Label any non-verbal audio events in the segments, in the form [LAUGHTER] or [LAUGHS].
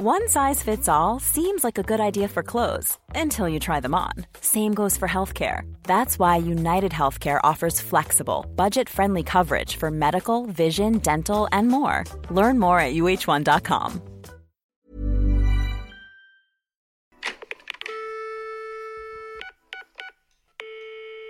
One size fits all seems like a good idea for clothes until you try them on. Same goes for healthcare. That's why United Healthcare offers flexible, budget friendly coverage for medical, vision, dental, and more. Learn more at uh1.com.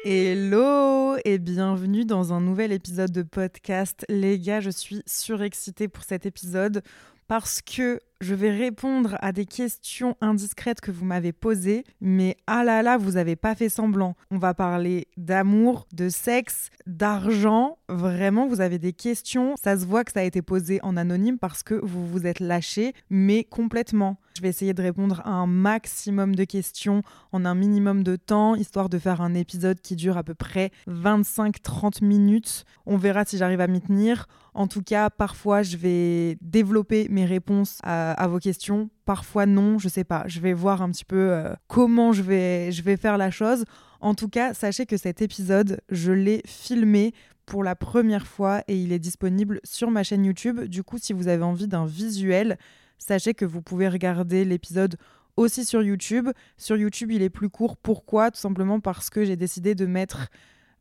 Hello et bienvenue dans un nouvel épisode de podcast. Les gars, je suis surexcitée pour cet épisode parce que je vais répondre à des questions indiscrètes que vous m'avez posées, mais ah là là, vous avez pas fait semblant. On va parler d'amour, de sexe, d'argent. Vraiment, vous avez des questions. Ça se voit que ça a été posé en anonyme parce que vous vous êtes lâché, mais complètement. Je vais essayer de répondre à un maximum de questions en un minimum de temps, histoire de faire un épisode qui dure à peu près 25-30 minutes. On verra si j'arrive à m'y tenir. En tout cas, parfois, je vais développer mes réponses à à, vos questions. Parfois non, je sais pas. Je vais voir un petit peu euh, comment je vais, je vais faire la chose. En tout cas, sachez que cet épisode, je l'ai filmé pour la première fois et il est disponible sur ma chaîne YouTube. Du coup, si vous avez envie d'un visuel, sachez que vous pouvez regarder l'épisode aussi sur YouTube. Sur YouTube, il est plus court. Pourquoi? Tout simplement parce que j'ai décidé de mettre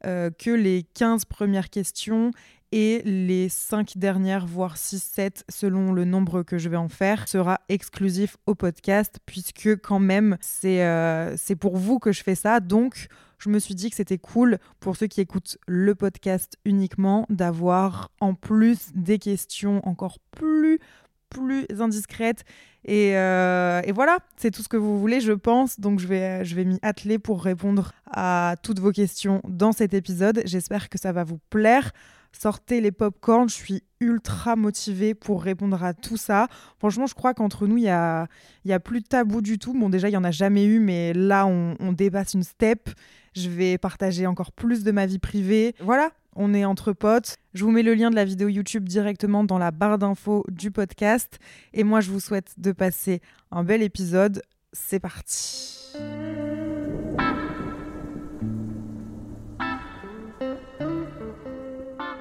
euh, que les 15 premières questions et les 5 dernières, voire 6, 7, selon le nombre que je vais en faire, sera exclusif au podcast, puisque quand même, euh, c'est pour vous que je fais ça. Donc, je me suis dit que c'était cool pour ceux qui écoutent le podcast uniquement d'avoir en plus des questions encore plus plus indiscrètes et, euh, et, voilà, c'est tout ce que vous voulez, je pense. Donc, je vais, je vais m'y atteler pour répondre à toutes vos questions dans cet épisode. J'espère que ça va vous plaire sortez les pop-corn. Je suis ultra motivée pour répondre à tout ça. Franchement, je crois qu'entre nous, il y a, y a plus de tabou du tout. Bon, déjà, il n'y en a jamais eu, mais là, on, on dépasse une step. Je vais partager encore plus de ma vie privée. Voilà, on est entre potes. Je vous mets le lien de la vidéo YouTube directement dans la barre d'infos du podcast. Et moi, je vous souhaite de passer un bel épisode. C'est parti.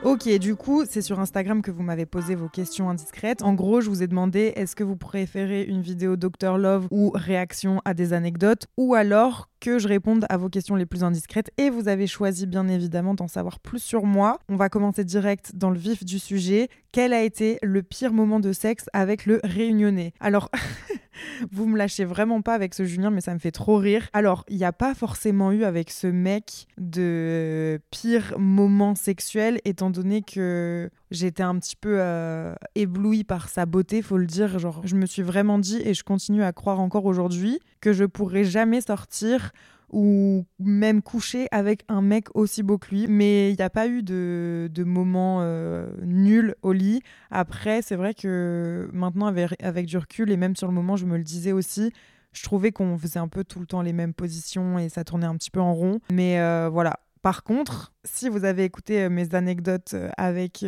Ok, du coup, c'est sur Instagram que vous m'avez posé vos questions indiscrètes. En gros, je vous ai demandé est-ce que vous préférez une vidéo Dr Love ou réaction à des anecdotes? Ou alors que je réponde à vos questions les plus indiscrètes et vous avez choisi bien évidemment d'en savoir plus sur moi. On va commencer direct dans le vif du sujet. Quel a été le pire moment de sexe avec le réunionnais? Alors, [LAUGHS] vous me lâchez vraiment pas avec ce Julien, mais ça me fait trop rire. Alors, il n'y a pas forcément eu avec ce mec de pire moment sexuel, étant donné que j'étais un petit peu euh, éblouie par sa beauté, faut le dire. Genre, je me suis vraiment dit, et je continue à croire encore aujourd'hui, que je pourrais jamais sortir ou même coucher avec un mec aussi beau que lui. Mais il n'y a pas eu de, de moment euh, nul au lit. Après, c'est vrai que maintenant, avec, avec, du recul, et même sur le moment, je me le disais aussi, je trouvais qu'on faisait un peu tout le temps les mêmes positions et ça tournait un petit peu en rond. Mais euh, voilà. Par contre, si vous avez écouté euh, mes anecdotes avec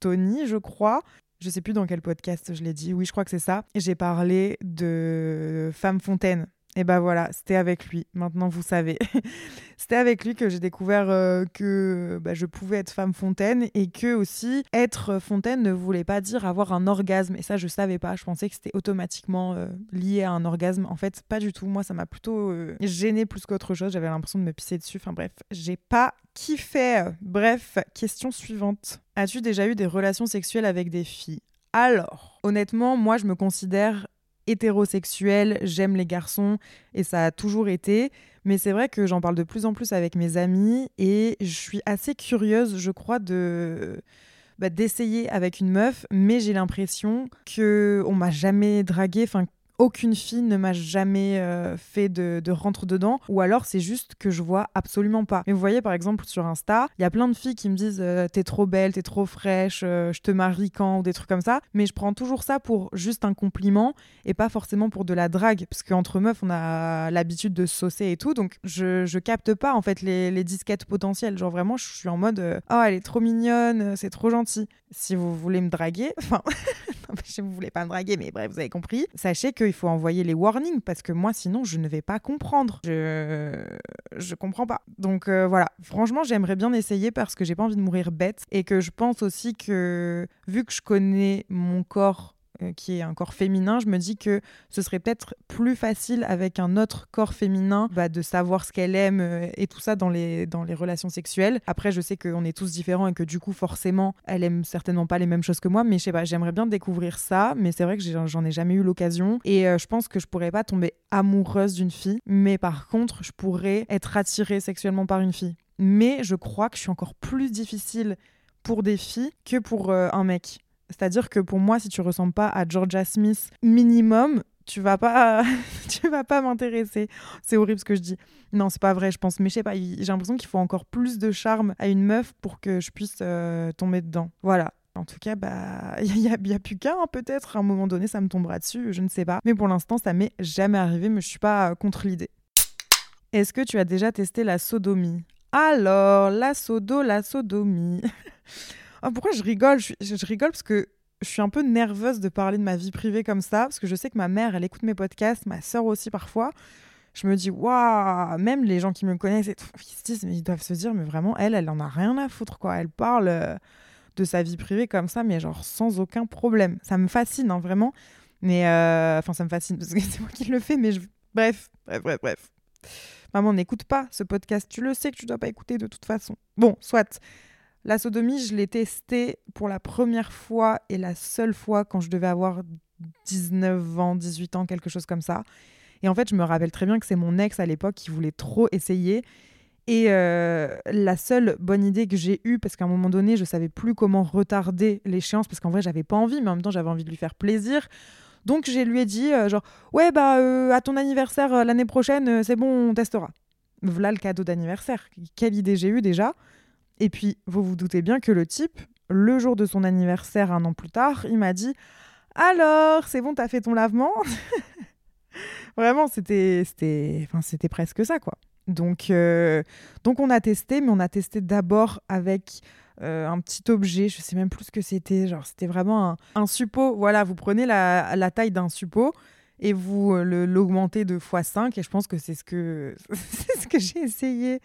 Tony, je crois, je sais plus dans quel podcast je l'ai dit, oui, je crois que c'est ça. J'ai parlé de Femme Fontaine. Et ben voilà, c'était avec lui. Maintenant, vous savez. [LAUGHS] c'était avec lui que j'ai découvert euh, que bah, je pouvais être femme fontaine et que aussi être fontaine ne voulait pas dire avoir un orgasme. Et ça, je savais pas. Je pensais que c'était automatiquement euh, lié à un orgasme. En fait, pas du tout. Moi, ça m'a plutôt euh, gêné plus qu'autre chose. J'avais l'impression de me pisser dessus. Enfin bref, j'ai pas kiffé. Bref, question suivante. As-tu déjà eu des relations sexuelles avec des filles? Alors, honnêtement, moi, je me considère hétérosexuelle, j'aime les garçons et ça a toujours été. Mais c'est vrai que j'en parle de plus en plus avec mes amis et je suis assez curieuse, je crois, de bah, d'essayer avec une meuf, mais j'ai l'impression que on m'a jamais dragué, enfin aucune fille ne m'a jamais euh, fait de, rentre dedans, ou alors c'est juste que je vois absolument pas. Mais vous voyez, par exemple, sur Insta, il y a plein de filles qui me disent euh, T'es trop belle, t'es trop fraîche, euh, je te marie quand, ou des trucs comme ça. Mais je prends toujours ça pour juste un compliment et pas forcément pour de la drague, parce qu'entre meufs, on a l'habitude de saucer et tout, donc je, je capte pas en fait les, les disquettes potentielles. Genre vraiment, je suis en mode Oh, elle est trop mignonne, c'est trop gentil. Si vous voulez me draguer, enfin, [LAUGHS] [LAUGHS] je vous voulez pas me draguer, mais bref, vous avez compris, sachez que il faut envoyer les warnings parce que moi, sinon, je ne vais pas comprendre. Je, je comprends pas. Donc euh, voilà, franchement, j'aimerais bien essayer parce que j'ai pas envie de mourir bête et que je pense aussi que vu que je connais mon corps qui est un corps féminin, je me dis que ce serait peut-être plus facile avec un autre corps féminin bah, de savoir ce qu'elle aime euh, et tout ça dans les, dans les relations sexuelles. Après, je sais qu'on est tous différents et que du coup, forcément, elle aime certainement pas les mêmes choses que moi, mais je sais pas, j'aimerais bien découvrir ça, mais c'est vrai que j'en ai jamais eu l'occasion et je pense que je pourrais pas tomber amoureuse d'une fille, mais par contre, je pourrais être attirée sexuellement par une fille. Mais je crois que je suis encore plus difficile pour des filles que pour un mec. C'est-à-dire que pour moi, si tu ressembles pas à Georgia Smith minimum, tu vas pas, [LAUGHS] tu vas pas m'intéresser. C'est horrible ce que je dis. Non, c'est pas vrai, je pense. Mais je sais pas, j'ai l'impression qu'il faut encore plus de charme à une meuf pour que je puisse euh, tomber dedans. Voilà. En tout cas, bah, [LAUGHS] il y, a, plus qu'un, hein, peut-être. À un moment donné, ça me tombera dessus, je ne sais pas. Mais pour l'instant, ça m'est jamais arrivé, mais je suis pas euh, contre l'idée. Est-ce que tu as déjà testé la sodomie? Alors, la sodo, la sodomie. [LAUGHS] Ah, pourquoi je rigole? Je, rigole parce que je suis un peu nerveuse de parler de ma vie privée comme ça, parce que je sais que ma mère, elle écoute mes podcasts, ma soeur aussi parfois. Je me dis, waouh, même les gens qui me connaissent, ils se disent, mais ils doivent se dire, mais vraiment, elle, elle en a rien à foutre, quoi. Elle parle euh, de sa vie privée comme ça, mais genre sans aucun problème. Ça me fascine, hein, vraiment. Mais, euh, enfin, ça me fascine, parce que [LAUGHS] c'est moi qui le fais, mais je... bref, bref, bref, bref. Maman, n'écoute pas ce podcast. Tu le sais que tu dois pas écouter de toute façon. Bon, soit. La sodomie, je l'ai testée pour la première fois et la seule fois quand je devais avoir 19 ans, 18 ans, quelque chose comme ça. Et en fait, je me rappelle très bien que c'est mon ex à l'époque qui voulait trop essayer. Et euh, la seule bonne idée que j'ai eue, parce qu'à un moment donné, je savais plus comment retarder l'échéance, parce qu'en vrai, j'avais pas envie, mais en même temps, j'avais envie de lui faire plaisir. Donc, je lui ai dit, euh, genre, ouais, bah, euh, à ton anniversaire l'année prochaine, c'est bon, on testera. Voilà le cadeau d'anniversaire. Quelle idée j'ai eue déjà. Et puis, vous vous doutez bien que le type, le jour de son anniversaire, un an plus tard, il m'a dit Alors, c'est bon, t'as fait ton lavement? [LAUGHS] Vraiment, c'était, enfin, presque ça, quoi. Donc, euh, donc, on a testé, mais on a testé d'abord avec euh, un petit objet, je sais même plus ce que c'était. Genre, c'était vraiment un, un suppôt. Voilà, vous prenez la, la taille d'un suppôt et vous euh, l'augmentez de x5. Et je pense que c'est ce que, [LAUGHS] c'est ce que j'ai essayé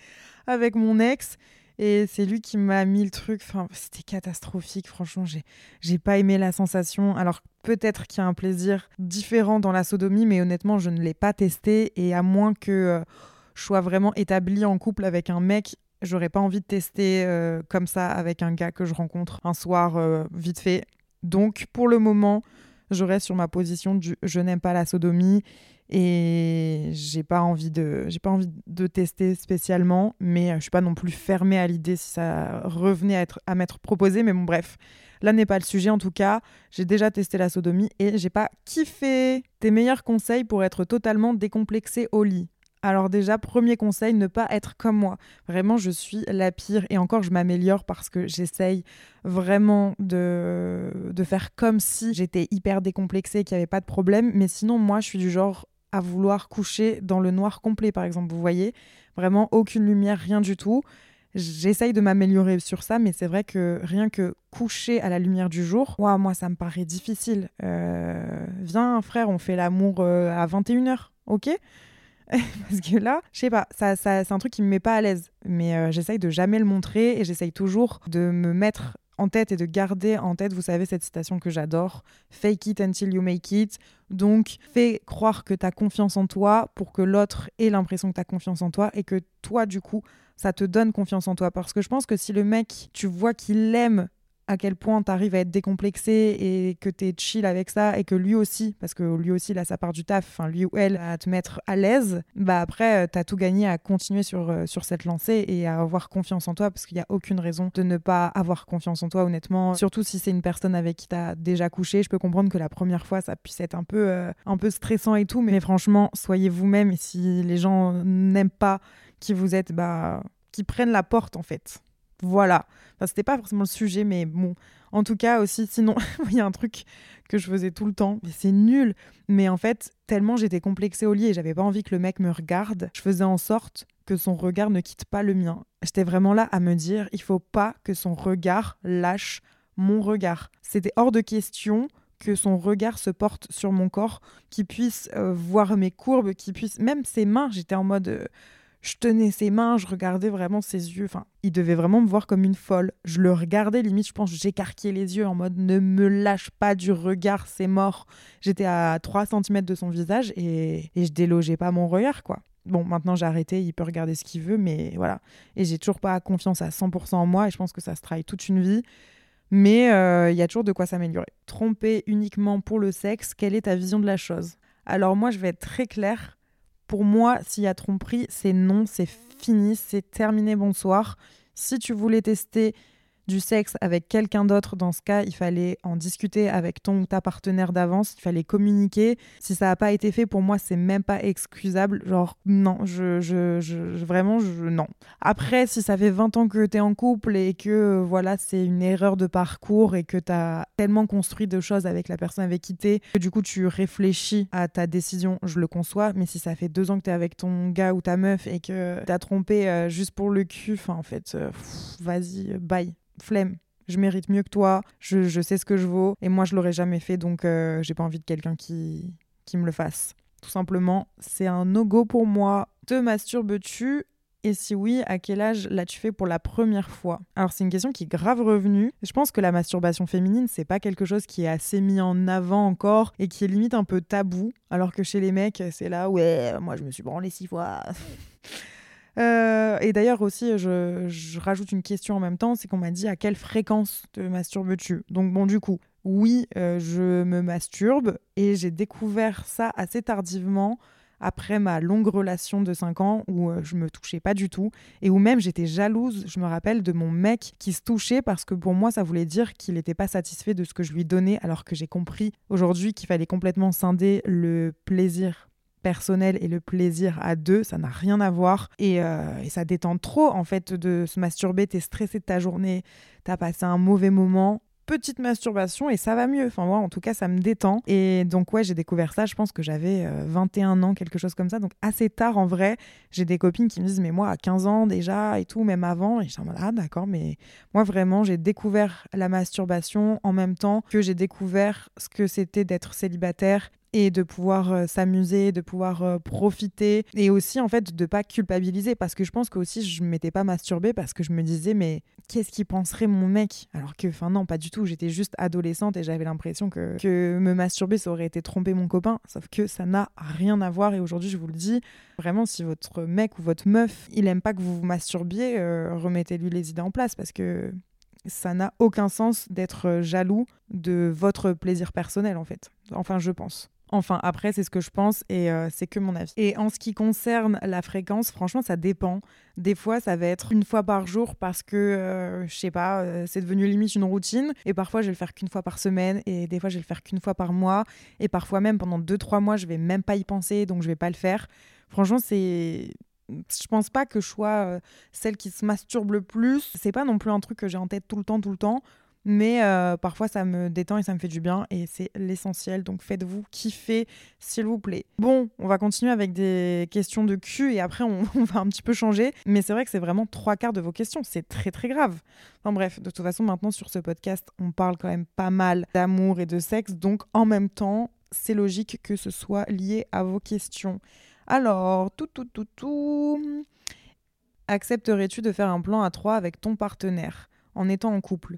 avec mon ex. Et c'est lui qui m'a mis le truc. Enfin, c'était catastrophique. Franchement, j'ai, j'ai pas aimé la sensation. Alors, peut-être qu'il y a un plaisir différent dans la sodomie, mais honnêtement, je ne l'ai pas testé. Et à moins que euh, je sois vraiment établie en couple avec un mec, j'aurais pas envie de tester euh, comme ça avec un gars que je rencontre un soir euh, vite fait. Donc, pour le moment, je reste sur ma position du je n'aime pas la sodomie et j'ai pas envie de j'ai pas envie de tester spécialement mais euh, je suis pas non plus fermée à l'idée si ça revenait à être à m'être proposé mais bon bref là n'est pas le sujet en tout cas j'ai déjà testé la sodomie et j'ai pas kiffé tes meilleurs conseils pour être totalement décomplexé au lit? Alors déjà, premier conseil, ne pas être comme moi. Vraiment, je suis la pire et encore, je m'améliore parce que j'essaye vraiment de, de faire comme si j'étais hyper décomplexée, qu'il n'y avait pas de problème. Mais sinon, moi, je suis du genre à vouloir coucher dans le noir complet, par exemple. Vous voyez, vraiment aucune lumière, rien du tout. J'essaye de m'améliorer sur ça, mais c'est vrai que rien que coucher à la lumière du jour, moi, ça me paraît difficile. Euh, viens, frère, on fait l'amour euh, à 21h, ok? [LAUGHS] Parce que là, je sais pas, ça, ça, c'est un truc qui me met pas à l'aise. Mais euh, j'essaye de jamais le montrer et j'essaye toujours de me mettre en tête et de garder en tête, vous savez, cette citation que j'adore Fake it until you make it. Donc, fais croire que tu as confiance en toi pour que l'autre ait l'impression que tu as confiance en toi et que toi, du coup, ça te donne confiance en toi. Parce que je pense que si le mec, tu vois qu'il aime à quel point tu arrives à être décomplexé et que tu es chill avec ça et que lui aussi, parce que lui aussi, là, ça part du taf, lui ou elle, à te mettre à l'aise, bah après, euh, tu as tout gagné à continuer sur, euh, sur cette lancée et à avoir confiance en toi parce qu'il n'y a aucune raison de ne pas avoir confiance en toi, honnêtement. Surtout si c'est une personne avec qui tu as déjà couché. Je peux comprendre que la première fois, ça puisse être un peu, euh, un peu stressant et tout, mais franchement, soyez vous-même et si les gens n'aiment pas qui vous êtes, bah, qui prennent la porte en fait. Voilà. C'était pas forcément le sujet, mais bon. En tout cas, aussi, sinon, [LAUGHS] il y a un truc que je faisais tout le temps, mais c'est nul. Mais en fait, tellement j'étais complexée au lit et j'avais pas envie que le mec me regarde, je faisais en sorte que son regard ne quitte pas le mien. J'étais vraiment là à me dire, il faut pas que son regard lâche mon regard. C'était hors de question que son regard se porte sur mon corps, qu'il puisse euh, voir mes courbes, qu'il puisse même ses mains. J'étais en mode, euh, Je tenais ses mains, je regardais vraiment ses yeux. Enfin, il devait vraiment me voir comme une folle. Je le regardais, limite, je pense, j'écarquais les yeux en mode ne me lâche pas du regard, c'est mort. J'étais à 3 cm de son visage et, je délogeais pas mon regard, quoi. Bon, maintenant j'ai arrêté, il peut regarder ce qu'il veut, mais voilà. Et j'ai toujours pas confiance à 100% en moi et je pense que ça se travaille toute une vie. Mais euh, il y a toujours de quoi s'améliorer. Tromper uniquement pour le sexe, quelle est ta vision de la chose? Alors moi, je vais être très claire. Pour moi, s'il y a tromperie, c'est non, c'est fini, c'est terminé, bonsoir. Si tu voulais tester du sexe avec quelqu'un d'autre, dans ce cas, il fallait en discuter avec ton ou ta partenaire d'avance, il fallait communiquer. Si ça n'a pas été fait, pour moi, c'est même pas excusable. Genre, non, je, je, vraiment, je, non. Après, si ça fait 20 ans que tu es en couple et que voilà, c'est une erreur de parcours et que tu as tellement construit de choses avec la personne avec qui tu que du coup, tu réfléchis à ta décision, je le conçois. Mais si ça fait deux ans que tu es avec ton gars ou ta meuf et que tu as trompé euh, juste pour le cul, en fait, euh, vas-y, bye flemme. Je mérite mieux que toi, je, sais ce que je vaux, et moi je l'aurais jamais fait, donc euh, j'ai pas envie de quelqu'un qui, qui me le fasse. Tout simplement, c'est un no-go pour moi. Te masturbes-tu? Et si oui, à quel âge l'as-tu fait pour la première fois? Alors c'est une question qui est grave revenue. Je pense que la masturbation féminine, c'est pas quelque chose qui est assez mis en avant encore et qui est limite un peu tabou, alors que chez les mecs, c'est là ouais, moi je me suis branlé six fois. [LAUGHS] Euh, et d'ailleurs aussi, je, rajoute une question en même temps, c'est qu'on m'a dit à quelle fréquence te masturbes-tu? Donc bon, du coup, oui, euh, je me masturbe et j'ai découvert ça assez tardivement après ma longue relation de 5 ans où euh, je me touchais pas du tout et où même j'étais jalouse, je me rappelle, de mon mec qui se touchait parce que pour moi ça voulait dire qu'il n'était pas satisfait de ce que je lui donnais alors que j'ai compris aujourd'hui qu'il fallait complètement scinder le plaisir personnel et le plaisir à deux, ça n'a rien à voir. Euh, et, ça détend trop, en fait, de se masturber. T'es stressé de ta journée, t'as passé un mauvais moment. Petite masturbation et ça va mieux. Enfin, moi, en tout cas, ça me détend. Et donc, ouais, j'ai découvert ça. Je pense que j'avais 21 euh, ans, quelque chose comme ça. Donc, assez tard, en vrai, j'ai des copines qui me disent, mais moi, à 15 ans déjà et tout, même avant. Et je dis, ah, d'accord, mais moi, vraiment, j'ai découvert la masturbation en même temps que j'ai découvert ce que c'était d'être célibataire et de pouvoir euh, s'amuser, de pouvoir euh, profiter et aussi en fait de pas culpabiliser. Parce que je pense que aussi je m'étais pas masturbée parce que je me disais mais qu'est-ce qu'il penserait mon mec? Alors que enfin non pas du tout. J'étais juste adolescente et j'avais l'impression que, que me masturber ça aurait été tromper mon copain. Sauf que ça n'a rien à voir. Et aujourd'hui je vous le dis vraiment si votre mec ou votre meuf il aime pas que vous vous masturbiez euh, remettez-lui les idées en place. Parce que ça n'a aucun sens d'être jaloux de votre plaisir personnel en fait. Enfin, je pense. Enfin, après, c'est ce que je pense et euh, c'est que mon avis. Et en ce qui concerne la fréquence, franchement, ça dépend. Des fois, ça va être une fois par jour parce que, euh, je sais pas, euh, c'est devenu limite une routine. Et parfois, je vais le faire qu'une fois par semaine. Et des fois, je vais le faire qu'une fois par mois. Et parfois, même pendant 2-3 mois, je vais même pas y penser, donc je vais pas le faire. Franchement, c'est je pense pas que je sois celle qui se masturbe le plus. C'est pas non plus un truc que j'ai en tête tout le temps, tout le temps. Mais euh, parfois, ça me détend et ça me fait du bien et c'est l'essentiel. Donc faites-vous kiffer, s'il vous plaît. Bon, on va continuer avec des questions de cul et après, [LAUGHS] on, va un petit peu changer. Mais c'est vrai que c'est vraiment trois quarts de vos questions. C'est très, très grave. Enfin bref, de toute façon, maintenant, sur ce podcast, on parle quand même pas mal d'amour et de sexe. Donc en même temps, c'est logique que ce soit lié à vos questions. Alors, tout, tout, tout, tout. Accepterais-tu de faire un plan à trois avec ton partenaire en étant en couple?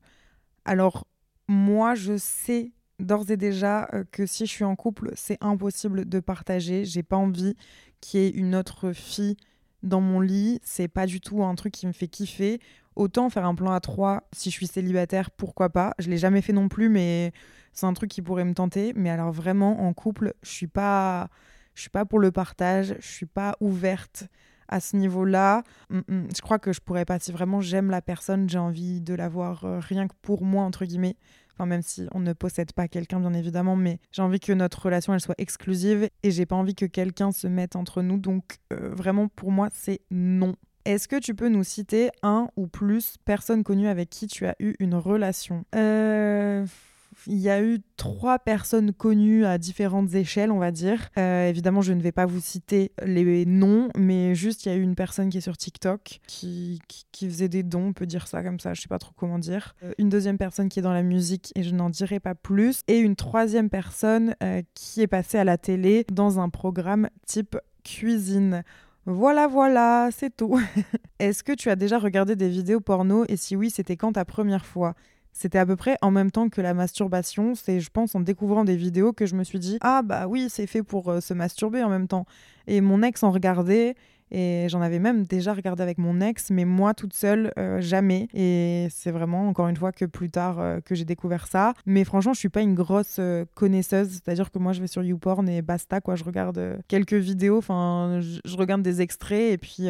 Alors, moi, je sais d'ores et déjà euh, que si je suis en couple, c'est impossible de partager. J'ai pas envie qu'il y ait une autre fille dans mon lit. C'est pas du tout un truc qui me fait kiffer. Autant faire un plan à trois si je suis célibataire, pourquoi pas. Je l'ai jamais fait non plus, mais c'est un truc qui pourrait me tenter. Mais alors vraiment en couple, je suis pas, je suis pas pour le partage. Je suis pas ouverte à ce niveau-là. Mm, mm, je crois que je pourrais pas. Si vraiment j'aime la personne, j'ai envie de l'avoir euh, rien que pour moi, entre guillemets. Enfin, même si on ne possède pas quelqu'un, bien évidemment, mais j'ai envie que notre relation, elle soit exclusive et j'ai pas envie que quelqu'un se mette entre nous. Donc, euh, vraiment, pour moi, c'est non. Est-ce que tu peux nous citer un ou plus personnes connues avec qui tu as eu une relation? Euh il y a eu trois personnes connues à différentes échelles, on va dire. Euh, évidemment, je ne vais pas vous citer les noms, mais juste il y a eu une personne qui est sur TikTok qui, qui, faisait des dons, on peut dire ça comme ça, je sais pas trop comment dire. Euh, une deuxième personne qui est dans la musique et je n'en dirai pas plus. Et une troisième personne euh, qui est passée à la télé dans un programme type cuisine. Voilà, voilà, c'est tout. [LAUGHS] Est-ce que tu as déjà regardé des vidéos porno? Et si oui, c'était quand ta première fois? C'était à peu près en même temps que la masturbation. C'est, je pense, en découvrant des vidéos que je me suis dit Ah, bah oui, c'est fait pour euh, se masturber en même temps. Et mon ex en regardait et j'en avais même déjà regardé avec mon ex, mais moi toute seule, euh, jamais. Et c'est vraiment, encore une fois, que plus tard euh, que j'ai découvert ça. Mais franchement, je suis pas une grosse euh, connaisseuse. C'est-à-dire que moi, je vais sur YouPorn et basta, quoi. Je regarde quelques vidéos, enfin, je, regarde des extraits et puis,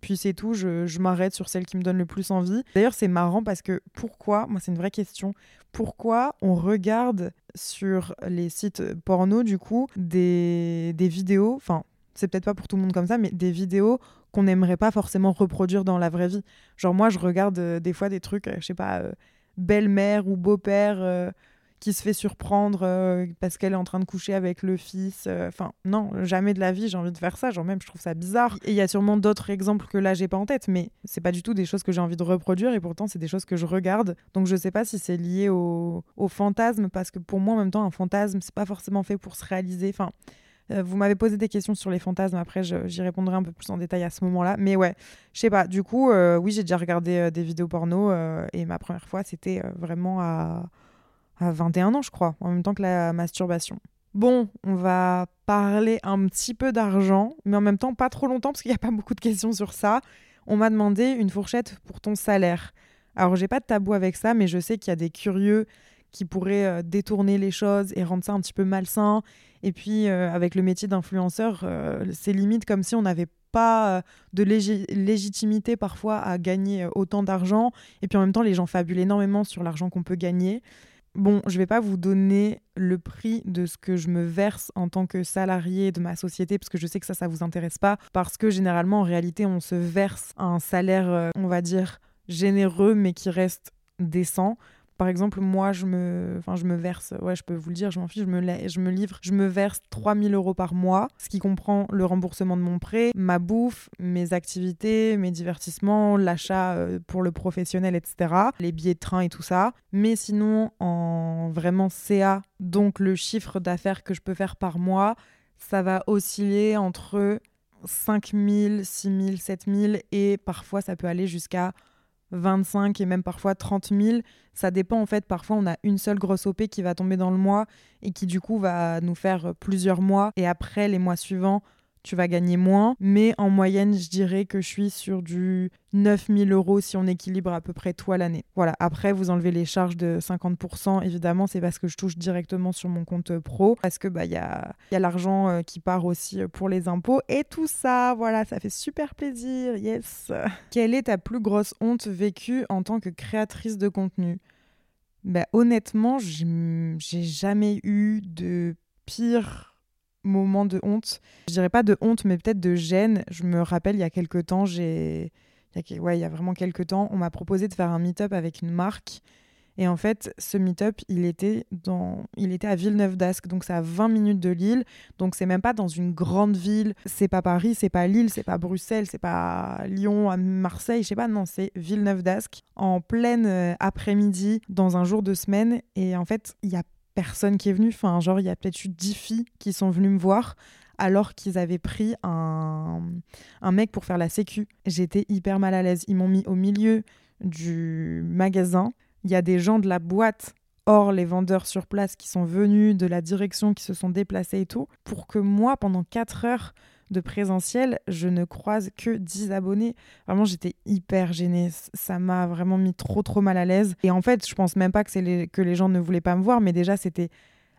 puis c'est tout. Je, je m'arrête sur celle qui me donne le plus envie. D'ailleurs, c'est marrant parce que pourquoi, moi, c'est une vraie question, pourquoi on regarde sur les sites porno, du coup, des, des vidéos, enfin, c'est peut-être pas pour tout le monde comme ça, mais des vidéos qu'on n'aimerait pas forcément reproduire dans la vraie vie. Genre moi, je regarde euh, des fois des trucs, euh, je sais pas, euh, belle-mère ou beau-père qui se fait surprendre parce qu'elle est en train de coucher avec le fils. Enfin, non, jamais de la vie, j'ai envie de faire ça. Genre même, je trouve ça bizarre. Et il y a sûrement d'autres exemples que là, j'ai pas en tête, mais c'est pas du tout des choses que j'ai envie de reproduire et pourtant, c'est des choses que je regarde. Donc je sais pas si c'est lié au, au fantasme parce que pour moi, en même temps, un fantasme, c'est pas forcément fait pour se réaliser. Enfin, vous m'avez posé des questions sur les fantasmes, après j'y répondrai un peu plus en détail à ce moment-là. Mais ouais, je sais pas, du coup, euh, oui, j'ai déjà regardé euh, des vidéos porno et ma première fois, c'était vraiment à, à 21 ans, je crois, en même temps que la masturbation. Bon, on va parler un petit peu d'argent, mais en même temps pas trop longtemps parce qu'il n'y a pas beaucoup de questions sur ça. On m'a demandé une fourchette pour ton salaire. Alors j'ai pas de tabou avec ça, mais je sais qu'il y a des curieux qui pourraient détourner les choses et rendre ça un petit peu malsain et puis, euh, avec le métier d'influenceur, euh, c'est limite comme si on n'avait pas euh, de légitimité parfois à gagner autant d'argent. Et puis en même temps, les gens fabulent énormément sur l'argent qu'on peut gagner. Bon, je vais pas vous donner le prix de ce que je me verse en tant que salarié de ma société, parce que je sais que ça, ça vous intéresse pas, parce que généralement, en réalité, on se verse un salaire, on va dire, généreux, mais qui reste décent. Par exemple, moi, je me, enfin, je me verse, ouais, je peux vous le dire, je m'en fiche, je me, je me livre, je me verse 3000 euros par mois, ce qui comprend le remboursement de mon prêt, ma bouffe, mes activités, mes divertissements, l'achat euh, pour le professionnel, etc., les billets de train et tout ça. Mais sinon, en vraiment CA, donc le chiffre d'affaires que je peux faire par mois, ça va osciller entre 5000, 6000, 7000 et parfois ça peut aller jusqu'à 25 et même parfois 30 000. Ça dépend en fait. Parfois, on a une seule grosse OP qui va tomber dans le mois et qui du coup va nous faire plusieurs mois. Et après, les mois suivants, tu vas gagner moins. Mais en moyenne, je dirais que je suis sur du 9000 euros si on équilibre à peu près tout l'année. Voilà, après, vous enlevez les charges de 50%. Évidemment, c'est parce que je touche directement sur mon compte pro. Parce que bah, y a, y a l'argent euh, qui part aussi euh, pour les impôts. Et tout ça, voilà, ça fait super plaisir. Yes. [LAUGHS] Quelle est ta plus grosse honte vécue en tant que créatrice de contenu? Bah, honnêtement, j'ai jamais eu de pire moment de honte. Je dirais pas de honte, mais peut-être de gêne. Je me rappelle, il y a quelques temps, j'ai... Ouais, il y a vraiment quelques temps, on m'a proposé de faire un meet-up avec une marque. Et en fait, ce meet-up, il était, dans... il était à Villeneuve d'Ascq, donc c'est à 20 minutes de Lille. Donc c'est même pas dans une grande ville. C'est pas Paris, c'est pas Lille, c'est pas Bruxelles, c'est pas Lyon, à Marseille, je sais pas. Non, c'est Villeneuve d'Ascq, en pleine euh, après-midi, dans un jour de semaine. Et en fait, il y a personne qui est venu. Enfin, genre, il y a peut-être eu dix filles qui sont venues me voir alors qu'ils avaient pris un, un mec pour faire la sécu. J'étais hyper mal à l'aise. Ils m'ont mis au milieu du magasin. Il y a des gens de la boîte, hors les vendeurs sur place, qui sont venus de la direction, qui se sont déplacés et tout, pour que moi, pendant quatre heures, de présentiel, je ne croise que 10 abonnés. Vraiment, j'étais hyper gênée. Ça m'a vraiment mis trop, trop mal à l'aise. Et en fait, je pense même pas que, les, que les gens ne voulaient pas me voir, mais déjà, c'était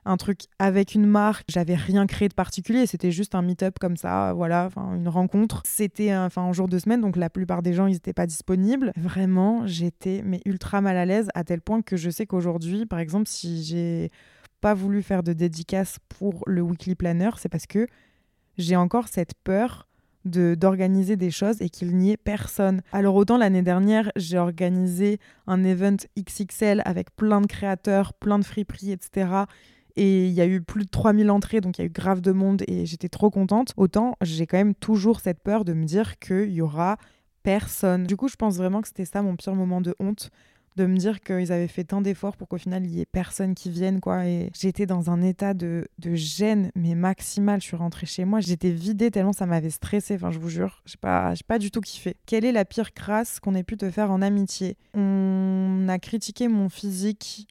un truc avec une marque. J'avais rien créé de particulier. C'était juste un meet-up comme ça, voilà, une rencontre. C'était enfin un jour de semaine, donc la plupart des gens, ils n'étaient pas disponibles. Vraiment, j'étais mais ultra mal à l'aise à tel point que je sais qu'aujourd'hui, par exemple, si j'ai pas voulu faire de dédicace pour le weekly planner, c'est parce que j'ai encore cette peur d'organiser des choses et qu'il n'y ait personne. Alors autant l'année dernière, j'ai organisé un event XXL avec plein de créateurs, plein de friperies, etc. Et il y a eu plus de 3000 entrées, donc il y a eu grave de monde et j'étais trop contente. Autant j'ai quand même toujours cette peur de me dire qu'il y aura personne. Du coup, je pense vraiment que c'était ça mon pire moment de honte de me dire qu'ils avaient fait tant d'efforts pour qu'au final il y ait personne qui vienne quoi. Et j'étais dans un état de, de gêne mais maximal je suis rentrée chez moi j'étais vidée tellement ça m'avait stressé enfin je vous jure j'ai pas j'ai pas du tout kiffé. Quelle est la pire crasse qu'on ait pu te faire en amitié? On a critiqué mon physique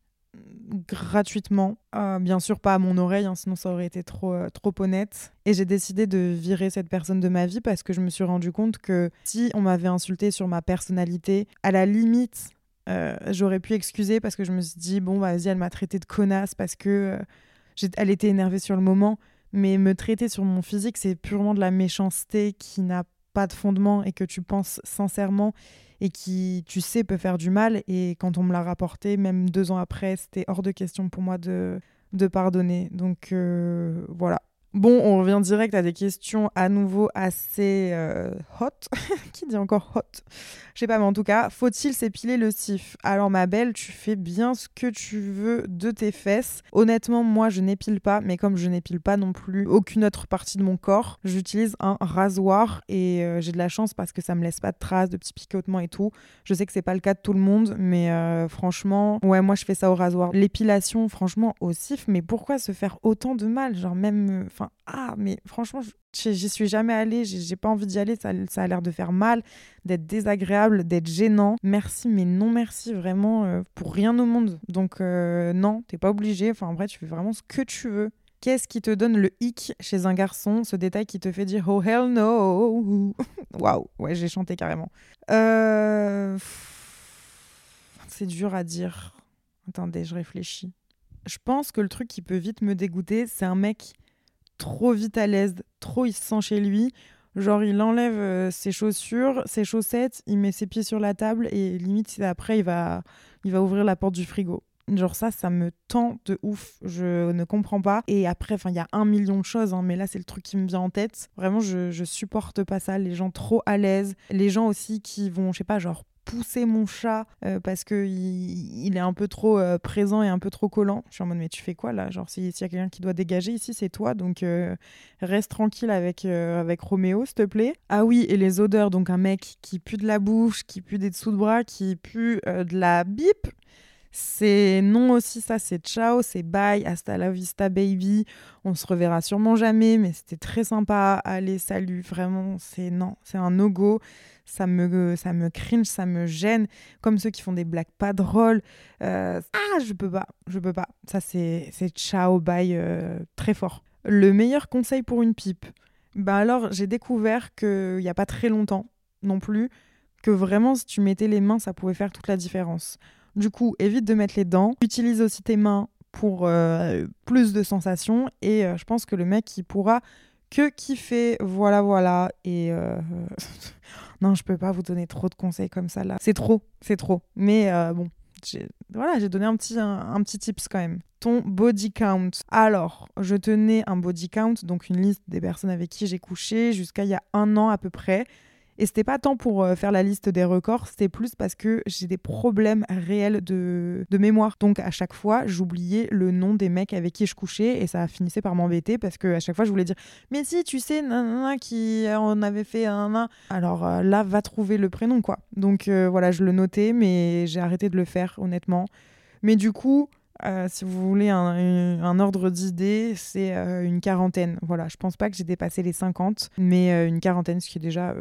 gratuitement. Euh, bien sûr, pas à mon oreille, hein, sinon ça aurait été trop, euh, trop honnête. Et j'ai décidé de virer cette personne de ma vie parce que je me suis rendu compte que si on m'avait insulté sur ma personnalité, à la limite, euh, j'aurais pu excuser parce que je me suis dit, bon, vas-y, elle m'a traité de connasse parce que elle était énervée sur le moment. Mais me traiter sur mon physique, c'est purement de la méchanceté qui n'a pas de fondement et que tu penses sincèrement et qui, tu sais, peut faire du mal. Et quand on me l'a rapporté, même deux ans après, c'était hors de question pour moi de, de pardonner. Donc euh, voilà. Bon, on revient direct à des questions à nouveau assez euh, hot. [LAUGHS] Qui dit encore hot? Je sais pas, mais en tout cas, faut-il s'épiler le sif? Alors, ma belle, tu fais bien ce que tu veux de tes fesses. Honnêtement, moi, je n'épile pas, mais comme je n'épile pas non plus aucune autre partie de mon corps, j'utilise un rasoir et euh, j'ai de la chance parce que ça me laisse pas de traces, de petits picotements et tout. Je sais que c'est pas le cas de tout le monde, mais euh, franchement, ouais, moi, je fais ça au rasoir. L'épilation, franchement, au sif, mais pourquoi se faire autant de mal? Genre, même. Ah, mais franchement, j'y suis jamais allée, j'ai pas envie d'y aller, ça, ça a l'air de faire mal, d'être désagréable, d'être gênant. Merci, mais non merci, vraiment, euh, pour rien au monde. Donc, euh, non, t'es pas obligé. Enfin, en vrai, tu fais vraiment ce que tu veux. Qu'est-ce qui te donne le hic chez un garçon Ce détail qui te fait dire Oh hell no [LAUGHS] Waouh, ouais, j'ai chanté carrément. Euh... C'est dur à dire. Attendez, je réfléchis. Je pense que le truc qui peut vite me dégoûter, c'est un mec trop vite à l'aise, trop il se sent chez lui. Genre, il enlève euh, ses chaussures, ses chaussettes, il met ses pieds sur la table et limite, après, il va, il va ouvrir la porte du frigo. Genre ça, ça me tend de ouf. Je ne comprends pas. Et après, enfin, il y a un million de choses, hein, mais là, c'est le truc qui me vient en tête. Vraiment, je, je supporte pas ça. Les gens trop à l'aise. Les gens aussi qui vont, je sais pas, genre pousser mon chat euh, parce que il, est un peu trop euh, présent et un peu trop collant. Je suis en mode mais tu fais quoi là? Genre s'il y a quelqu'un qui doit dégager ici, c'est toi. Donc euh, reste tranquille avec avec Roméo, s'il te plaît. Ah oui, et les odeurs. Donc un mec qui pue de la bouche, qui pue des dessous de bras, qui pue de la bip. C'est non aussi ça, c'est ciao, c'est bye, hasta la vista baby. On se reverra sûrement jamais, mais c'était très sympa. Allez, salut, vraiment, c'est non, c'est un no-go ça me, ça me cringe, ça me gêne, comme ceux qui font des blagues pas drôles. Euh, ah, je peux pas, je peux pas. Ça, c'est ciao, bye, euh, très fort. Le meilleur conseil pour une pipe? Ben alors, j'ai découvert qu'il n'y a pas très longtemps non plus, que vraiment, si tu mettais les mains, ça pouvait faire toute la différence. Du coup, évite de mettre les dents. Utilise aussi tes mains pour euh, plus de sensations. Et je pense que le mec, il pourra que kiffer. Voilà, voilà. Et [LAUGHS] non, je peux pas vous donner trop de conseils comme ça là. C'est trop, c'est trop. Mais euh, bon, voilà, j'ai donné un petit, un, petit tips quand même. Ton body count. Alors, je tenais un body count, donc une liste des personnes avec qui j'ai couché jusqu'à il y a un an à peu près. Et c'était pas tant pour euh, faire la liste des records, c'était plus parce que j'ai des problèmes réels de, mémoire. Donc à chaque fois, j'oubliais le nom des mecs avec qui je couchais et ça finissait par m'embêter parce que à chaque fois, je voulais dire Mais si, tu sais, nanana, qui on avait fait un. Alors euh, là, va trouver le prénom, quoi. Donc euh, voilà, je le notais, mais j'ai arrêté de le faire, honnêtement. Mais du coup. si vous voulez un, un ordre d'idée, c'est une quarantaine. Voilà, je pense pas que j'ai dépassé les 50, mais une quarantaine, ce qui est déjà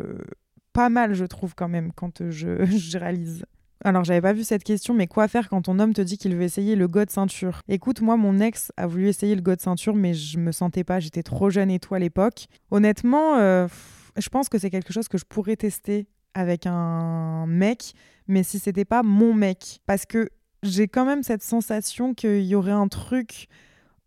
pas mal, je trouve, quand même, quand euh, [LAUGHS] je, réalise. Alors, j'avais pas vu cette question, mais quoi faire quand ton homme te dit qu'il veut essayer le god ceinture? Écoute, moi, mon ex a voulu essayer le god ceinture, mais je me sentais pas, j'étais trop jeune et tout à l'époque. Honnêtement, euh, je pense que c'est quelque chose que je pourrais tester avec un mec, mais si c'était pas mon mec. Parce que j'ai quand même cette sensation qu'il y aurait un truc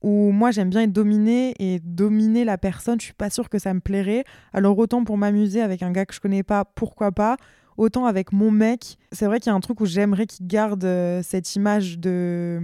où moi j'aime bien être dominée et dominer la personne, je suis pas sûre que ça me plairait. Alors autant pour m'amuser avec un gars que je connais pas, pourquoi pas? Autant avec mon mec, c'est vrai qu'il y a un truc où j'aimerais qu'il garde euh, cette image de,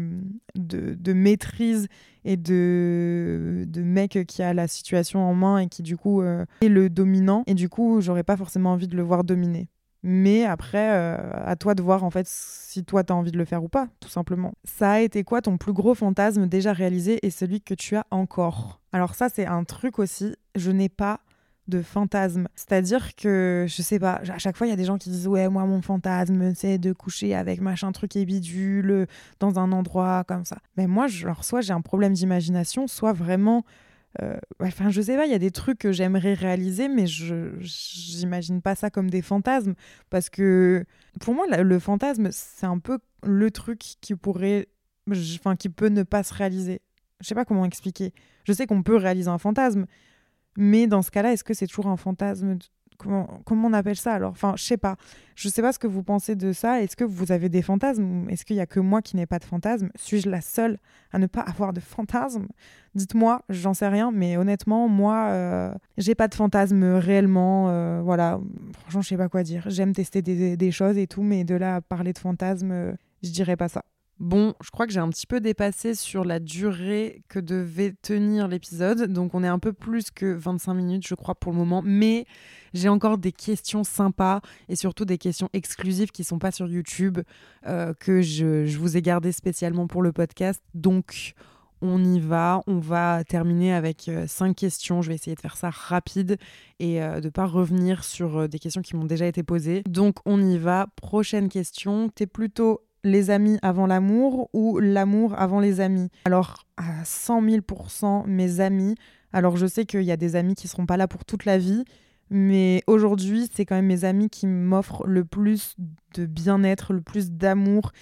de, maîtrise et de, de mec qui a la situation en main et qui du coup euh, est le dominant. Et du coup, j'aurais pas forcément envie de le voir dominer. Mais après, euh, à toi de voir en fait si toi tu as envie de le faire ou pas, tout simplement. Ça a été quoi ton plus gros fantasme déjà réalisé et celui que tu as encore? Alors ça c'est un truc aussi, je n'ai pas de fantasme. C'est-à-dire que, je sais pas, à chaque fois, il y a des gens qui disent Ouais, moi, mon fantasme, c'est de coucher avec machin truc et bidule dans un endroit comme ça. Mais moi, genre, soit j'ai un problème d'imagination, soit vraiment. Euh, enfin, je sais pas, il y a des trucs que j'aimerais réaliser, mais je j'imagine pas ça comme des fantasmes. Parce que pour moi, le fantasme, c'est un peu le truc qui pourrait. Enfin, qui peut ne pas se réaliser. Je sais pas comment expliquer. Je sais qu'on peut réaliser un fantasme, mais dans ce cas-là, est-ce que c'est toujours un fantasme comment, on appelle ça alors? Enfin, je sais pas. Je sais pas ce que vous pensez de ça. Est-ce que vous avez des fantasmes Est-ce qu'il y a que moi qui n'ai pas de fantasmes? Suis-je la seule à ne pas avoir de fantasmes? Dites-moi, j'en sais rien, mais honnêtement, moi, euh, j'ai pas de fantasmes réellement. Euh, voilà, franchement, je sais pas quoi dire. J'aime tester des, des, choses et tout, mais de là à parler de fantasmes, euh, je dirais pas ça. Bon, je crois que j'ai un petit peu dépassé sur la durée que devait tenir l'épisode, donc on est un peu plus que 25 minutes, je crois, pour le moment, mais j'ai encore des questions sympas et surtout des questions exclusives qui sont pas sur YouTube, euh, que je, vous ai gardées spécialement pour le podcast, donc on y va. On va terminer avec euh, cinq questions. Je vais essayer de faire ça rapide et euh, de ne pas revenir sur des questions qui m'ont déjà été posées. Donc on y va. Prochaine question. T'es plutôt les amis avant l'amour ou l'amour avant les amis? Alors, à 100 000% mes amis. Alors, je sais qu'il y a des amis qui seront pas là pour toute la vie, mais aujourd'hui, c'est quand même mes amis qui m'offrent le plus de bien-être, le plus d'amour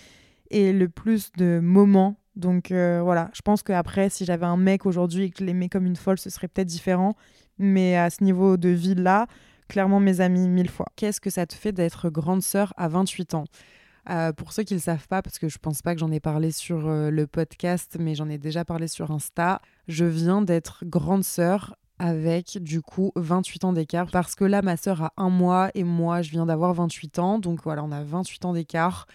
et le plus de moments. Donc euh, voilà, je pense qu'après, si j'avais un mec aujourd'hui et que je l'aimais comme une folle, ce serait peut-être différent. Mais à ce niveau de vie-là, clairement mes amis, mille fois. Qu'est-ce que ça te fait d'être grande sœur à 28 ans? Euh, pour ceux qui ne le savent pas, parce que je pense pas que j'en ai parlé sur euh, le podcast, mais j'en ai déjà parlé sur Insta, je viens d'être grande sœur avec du coup 28 ans d'écart. Parce que là ma sœur a un mois et moi je viens d'avoir 28 ans. Donc voilà on a 28 ans d'écart.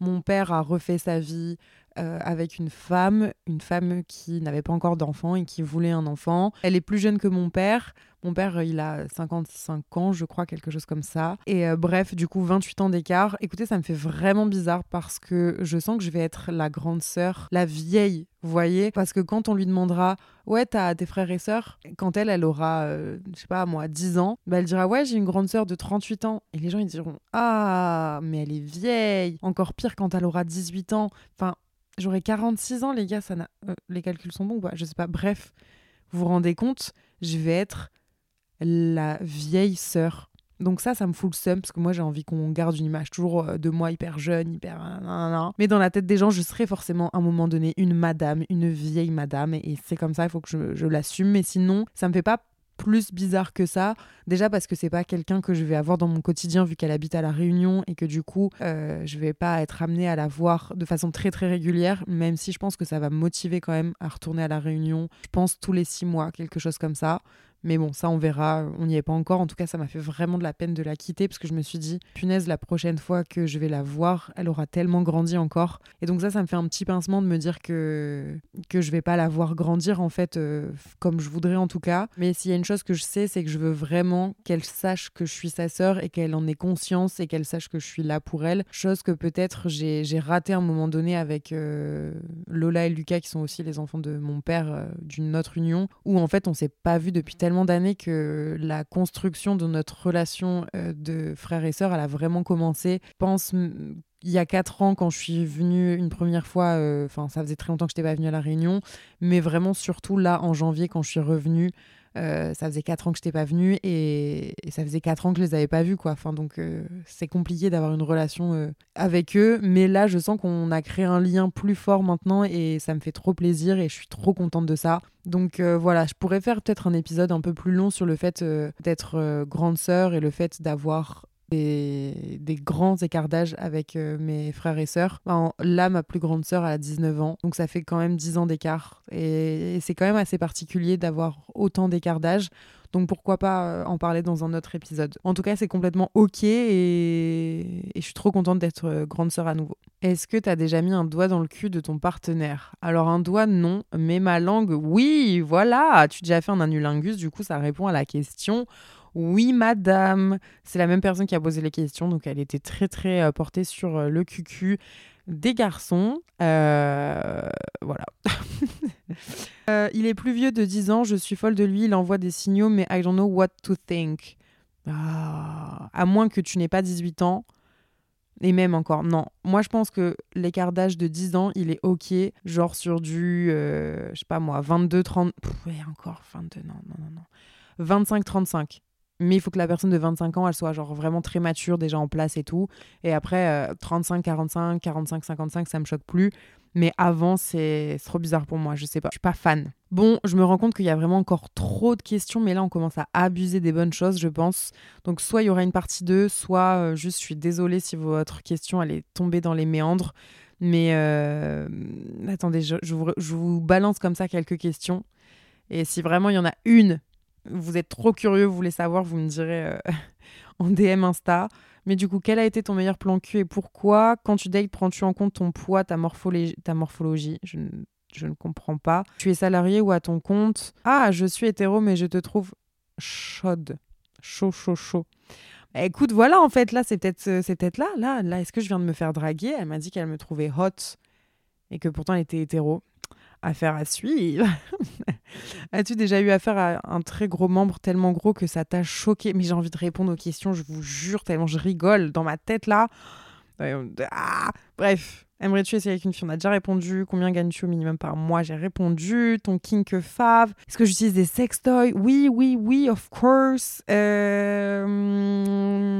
Mon père a refait sa vie euh, avec une femme, une femme qui n'avait pas encore d'enfant et qui voulait un enfant. Elle est plus jeune que mon père. Mon père, il a 55 ans, je crois, quelque chose comme ça. Et euh, bref, du coup, 28 ans d'écart. Écoutez, ça me fait vraiment bizarre parce que je sens que je vais être la grande sœur, la vieille, vous voyez Parce que quand on lui demandera, ouais, t'as tes frères et sœurs, quand elle, elle aura, euh, je sais pas, moi, 10 ans, bah, elle dira, ouais, j'ai une grande sœur de 38 ans. Et les gens, ils diront, ah, mais elle est vieille. Encore pire quand elle aura 18 ans. Enfin, J'aurai 46 ans, les gars, ça n'a... Euh, les calculs sont bons ou pas Je sais pas. Bref, vous vous rendez compte, je vais être la vieille sœur. Donc ça, ça me fout le seum parce que moi j'ai envie qu'on garde une image toujours euh, de moi hyper jeune, hyper... Mais dans la tête des gens, je serai forcément à un moment donné une madame, une vieille madame et c'est comme ça, il faut que je, je l'assume. Mais sinon, ça me fait pas plus bizarre que ça. Déjà parce que c'est pas quelqu'un que je vais avoir dans mon quotidien vu qu'elle habite à la Réunion et que du coup euh, je vais pas être amenée à la voir de façon très très régulière, même si je pense que ça va me motiver quand même à retourner à la Réunion. Je pense tous les six mois, quelque chose comme ça. Mais bon, ça, on verra. On n'y est pas encore. En tout cas, ça m'a fait vraiment de la peine de la quitter parce que je me suis dit, punaise, la prochaine fois que je vais la voir, elle aura tellement grandi encore. Et donc, ça, ça me fait un petit pincement de me dire que, que je vais pas la voir grandir, en fait, euh, comme je voudrais en tout cas. Mais s'il y a une chose que je sais, c'est que je veux vraiment qu'elle sache que je suis sa sœur et qu'elle en ait conscience et qu'elle sache que je suis là pour elle. Chose que peut-être j'ai raté à un moment donné avec euh, Lola et Lucas, qui sont aussi les enfants de mon père euh, d'une autre union, où en fait, on s'est pas vu depuis tellement d'années que la construction de notre relation euh, de frère et sœur, elle a vraiment commencé. Je pense il y a quatre ans quand je suis venue une première fois, euh, enfin ça faisait très longtemps que je n'étais pas venue à la Réunion, mais vraiment surtout là en janvier quand je suis revenue euh, ça faisait 4 ans que je n'étais pas venue et... ça faisait 4 ans que je les avais pas vus quoi. Enfin donc euh, c'est compliqué d'avoir une relation euh, avec eux, mais là je sens qu'on a créé un lien plus fort maintenant et ça me fait trop plaisir et je suis trop contente de ça. Donc voilà, je pourrais faire peut-être un épisode un peu plus long sur le fait d'être grande sœur et le fait d'avoir des, grands écarts d'âge avec euh, mes frères et sœurs. là, ma plus grande sœur a 19 ans, donc ça fait quand même 10 ans d'écart. Et, c'est quand même assez particulier d'avoir autant d'écart d'âge. Donc pourquoi pas euh, en parler dans un autre épisode. En tout cas, c'est complètement ok et... je suis trop contente d'être euh, grande sœur à nouveau. Est-ce que tu as déjà mis un doigt dans le cul de ton partenaire? Alors un doigt, non, mais ma langue, oui, voilà. Tu as déjà fait un anulingus, du coup ça répond à la question. Oui, madame. C'est la même personne qui a posé les questions, donc elle était très très euh, portée sur euh, le cucu. des garçons. Euh, voilà. [LAUGHS] Il est plus vieux de 10 ans, je suis folle de lui, il envoie des signaux, mais I don't know what to think. Ah, à moins que tu n'aies pas 18 ans. Et même encore, non. Moi, je pense que l'écart d'âge de 10 ans, il est OK, genre sur du, euh, je sais pas moi, 22, 30. ouais, encore 22, non, non, non, non. 25, 35. Mais il faut que la personne de 25 ans, elle soit genre vraiment très mature, déjà en place et tout. Et après, 35, 45, 45, 55, ça me choque plus. Mais avant, c'est trop bizarre pour moi, je sais pas. Je suis pas fan. Bon, je me rends compte qu'il y a vraiment encore trop de questions, mais là, on commence à abuser des bonnes choses, je pense. Donc, soit il y aura une partie 2, soit euh, juste, je suis désolée si votre question, elle est tombée dans les méandres. Mais euh, attendez, je, vous, je vous balance comme ça quelques questions. Et si vraiment il y en a une, vous êtes trop curieux, vous voulez savoir, vous me direz euh, [LAUGHS] en DM Insta. Mais du coup, quel a été ton meilleur plan cul et pourquoi Quand tu dates, prends-tu en compte ton poids, ta, morphologie, ta morphologie? Je, ne comprends pas. Tu es salarié ou à ton compte? Ah, je suis hétéro, mais je te trouve chaude. Chaud, chaud, chaud. Bah, écoute, voilà, en fait, là, c'est peut-être euh, c'est peut-être là. Là, là est-ce que je viens de me faire draguer? Elle m'a dit qu'elle me trouvait hot et que pourtant elle était hétéro. Affaire à suivre. [LAUGHS] As-tu déjà eu affaire à un très gros membre tellement gros que ça t'a choqué? Mais j'ai envie de répondre aux questions, je vous jure, tellement je rigole dans ma tête là. Ah Bref, Aimerais-tu essayer avec une fille? On a déjà répondu. Combien gagnes-tu au minimum par mois? J'ai répondu. Ton kink fave Est-ce que j'utilise des sextoys Oui, oui, oui, of course. Euh,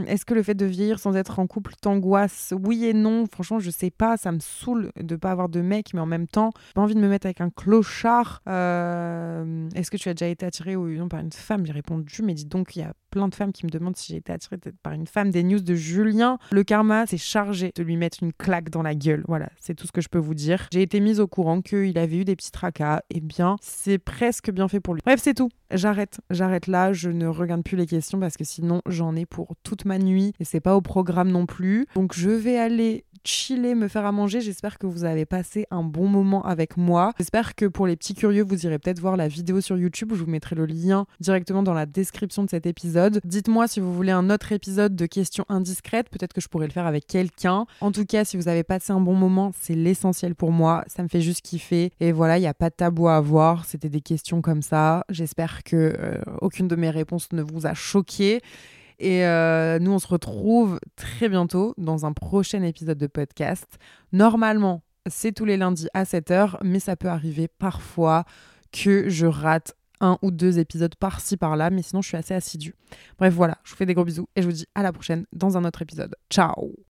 est-ce que le fait de vieillir sans être en couple t'angoisse? Oui et non. Franchement, je sais pas. Ça me saoule de pas avoir de mec, mais en même temps, j'ai pas envie de me mettre avec un clochard. Euh, est-ce que tu as déjà été attiré ou non par une femme? J'ai répondu, mais dis donc, il y a plein de femmes qui me demandent si j'ai été attirée par une femme. Des news de Julien. Le karma, c'est chargé de lui mettre une claque dans la gueule. Voilà, c'est tout ce que je peux vous dire. J'ai été mise au courant qu'il avait eu des petits tracas. Eh bien, c'est presque bien fait pour lui. Bref, c'est tout. J'arrête, j'arrête là. Je ne regarde plus les questions parce que sinon, j'en ai pour toute ma nuit et c'est pas au programme non plus. Donc, je vais aller chiller, me faire à manger. J'espère que vous avez passé un bon moment avec moi. J'espère que pour les petits curieux, vous irez peut-être voir la vidéo sur YouTube. Je vous mettrai le lien directement dans la description de cet épisode. Dites-moi si vous voulez un autre épisode de questions indiscrètes. Peut-être que je pourrais le faire avec quelqu'un. En tout cas, si vous avez passé un bon moment, c'est l'essentiel pour moi. Ça me fait juste kiffer. Et voilà, il n'y a pas de tabou à avoir. C'était des questions comme ça. J'espère que euh, aucune de mes réponses ne vous a choqué. Et euh, nous, on se retrouve très bientôt dans un prochain épisode de podcast. Normalement, c'est tous les lundis à 7h, mais ça peut arriver parfois que je rate un ou deux épisodes par-ci par-là, mais sinon je suis assez assidue. Bref, voilà, je vous fais des gros bisous et je vous dis à la prochaine dans un autre épisode. Ciao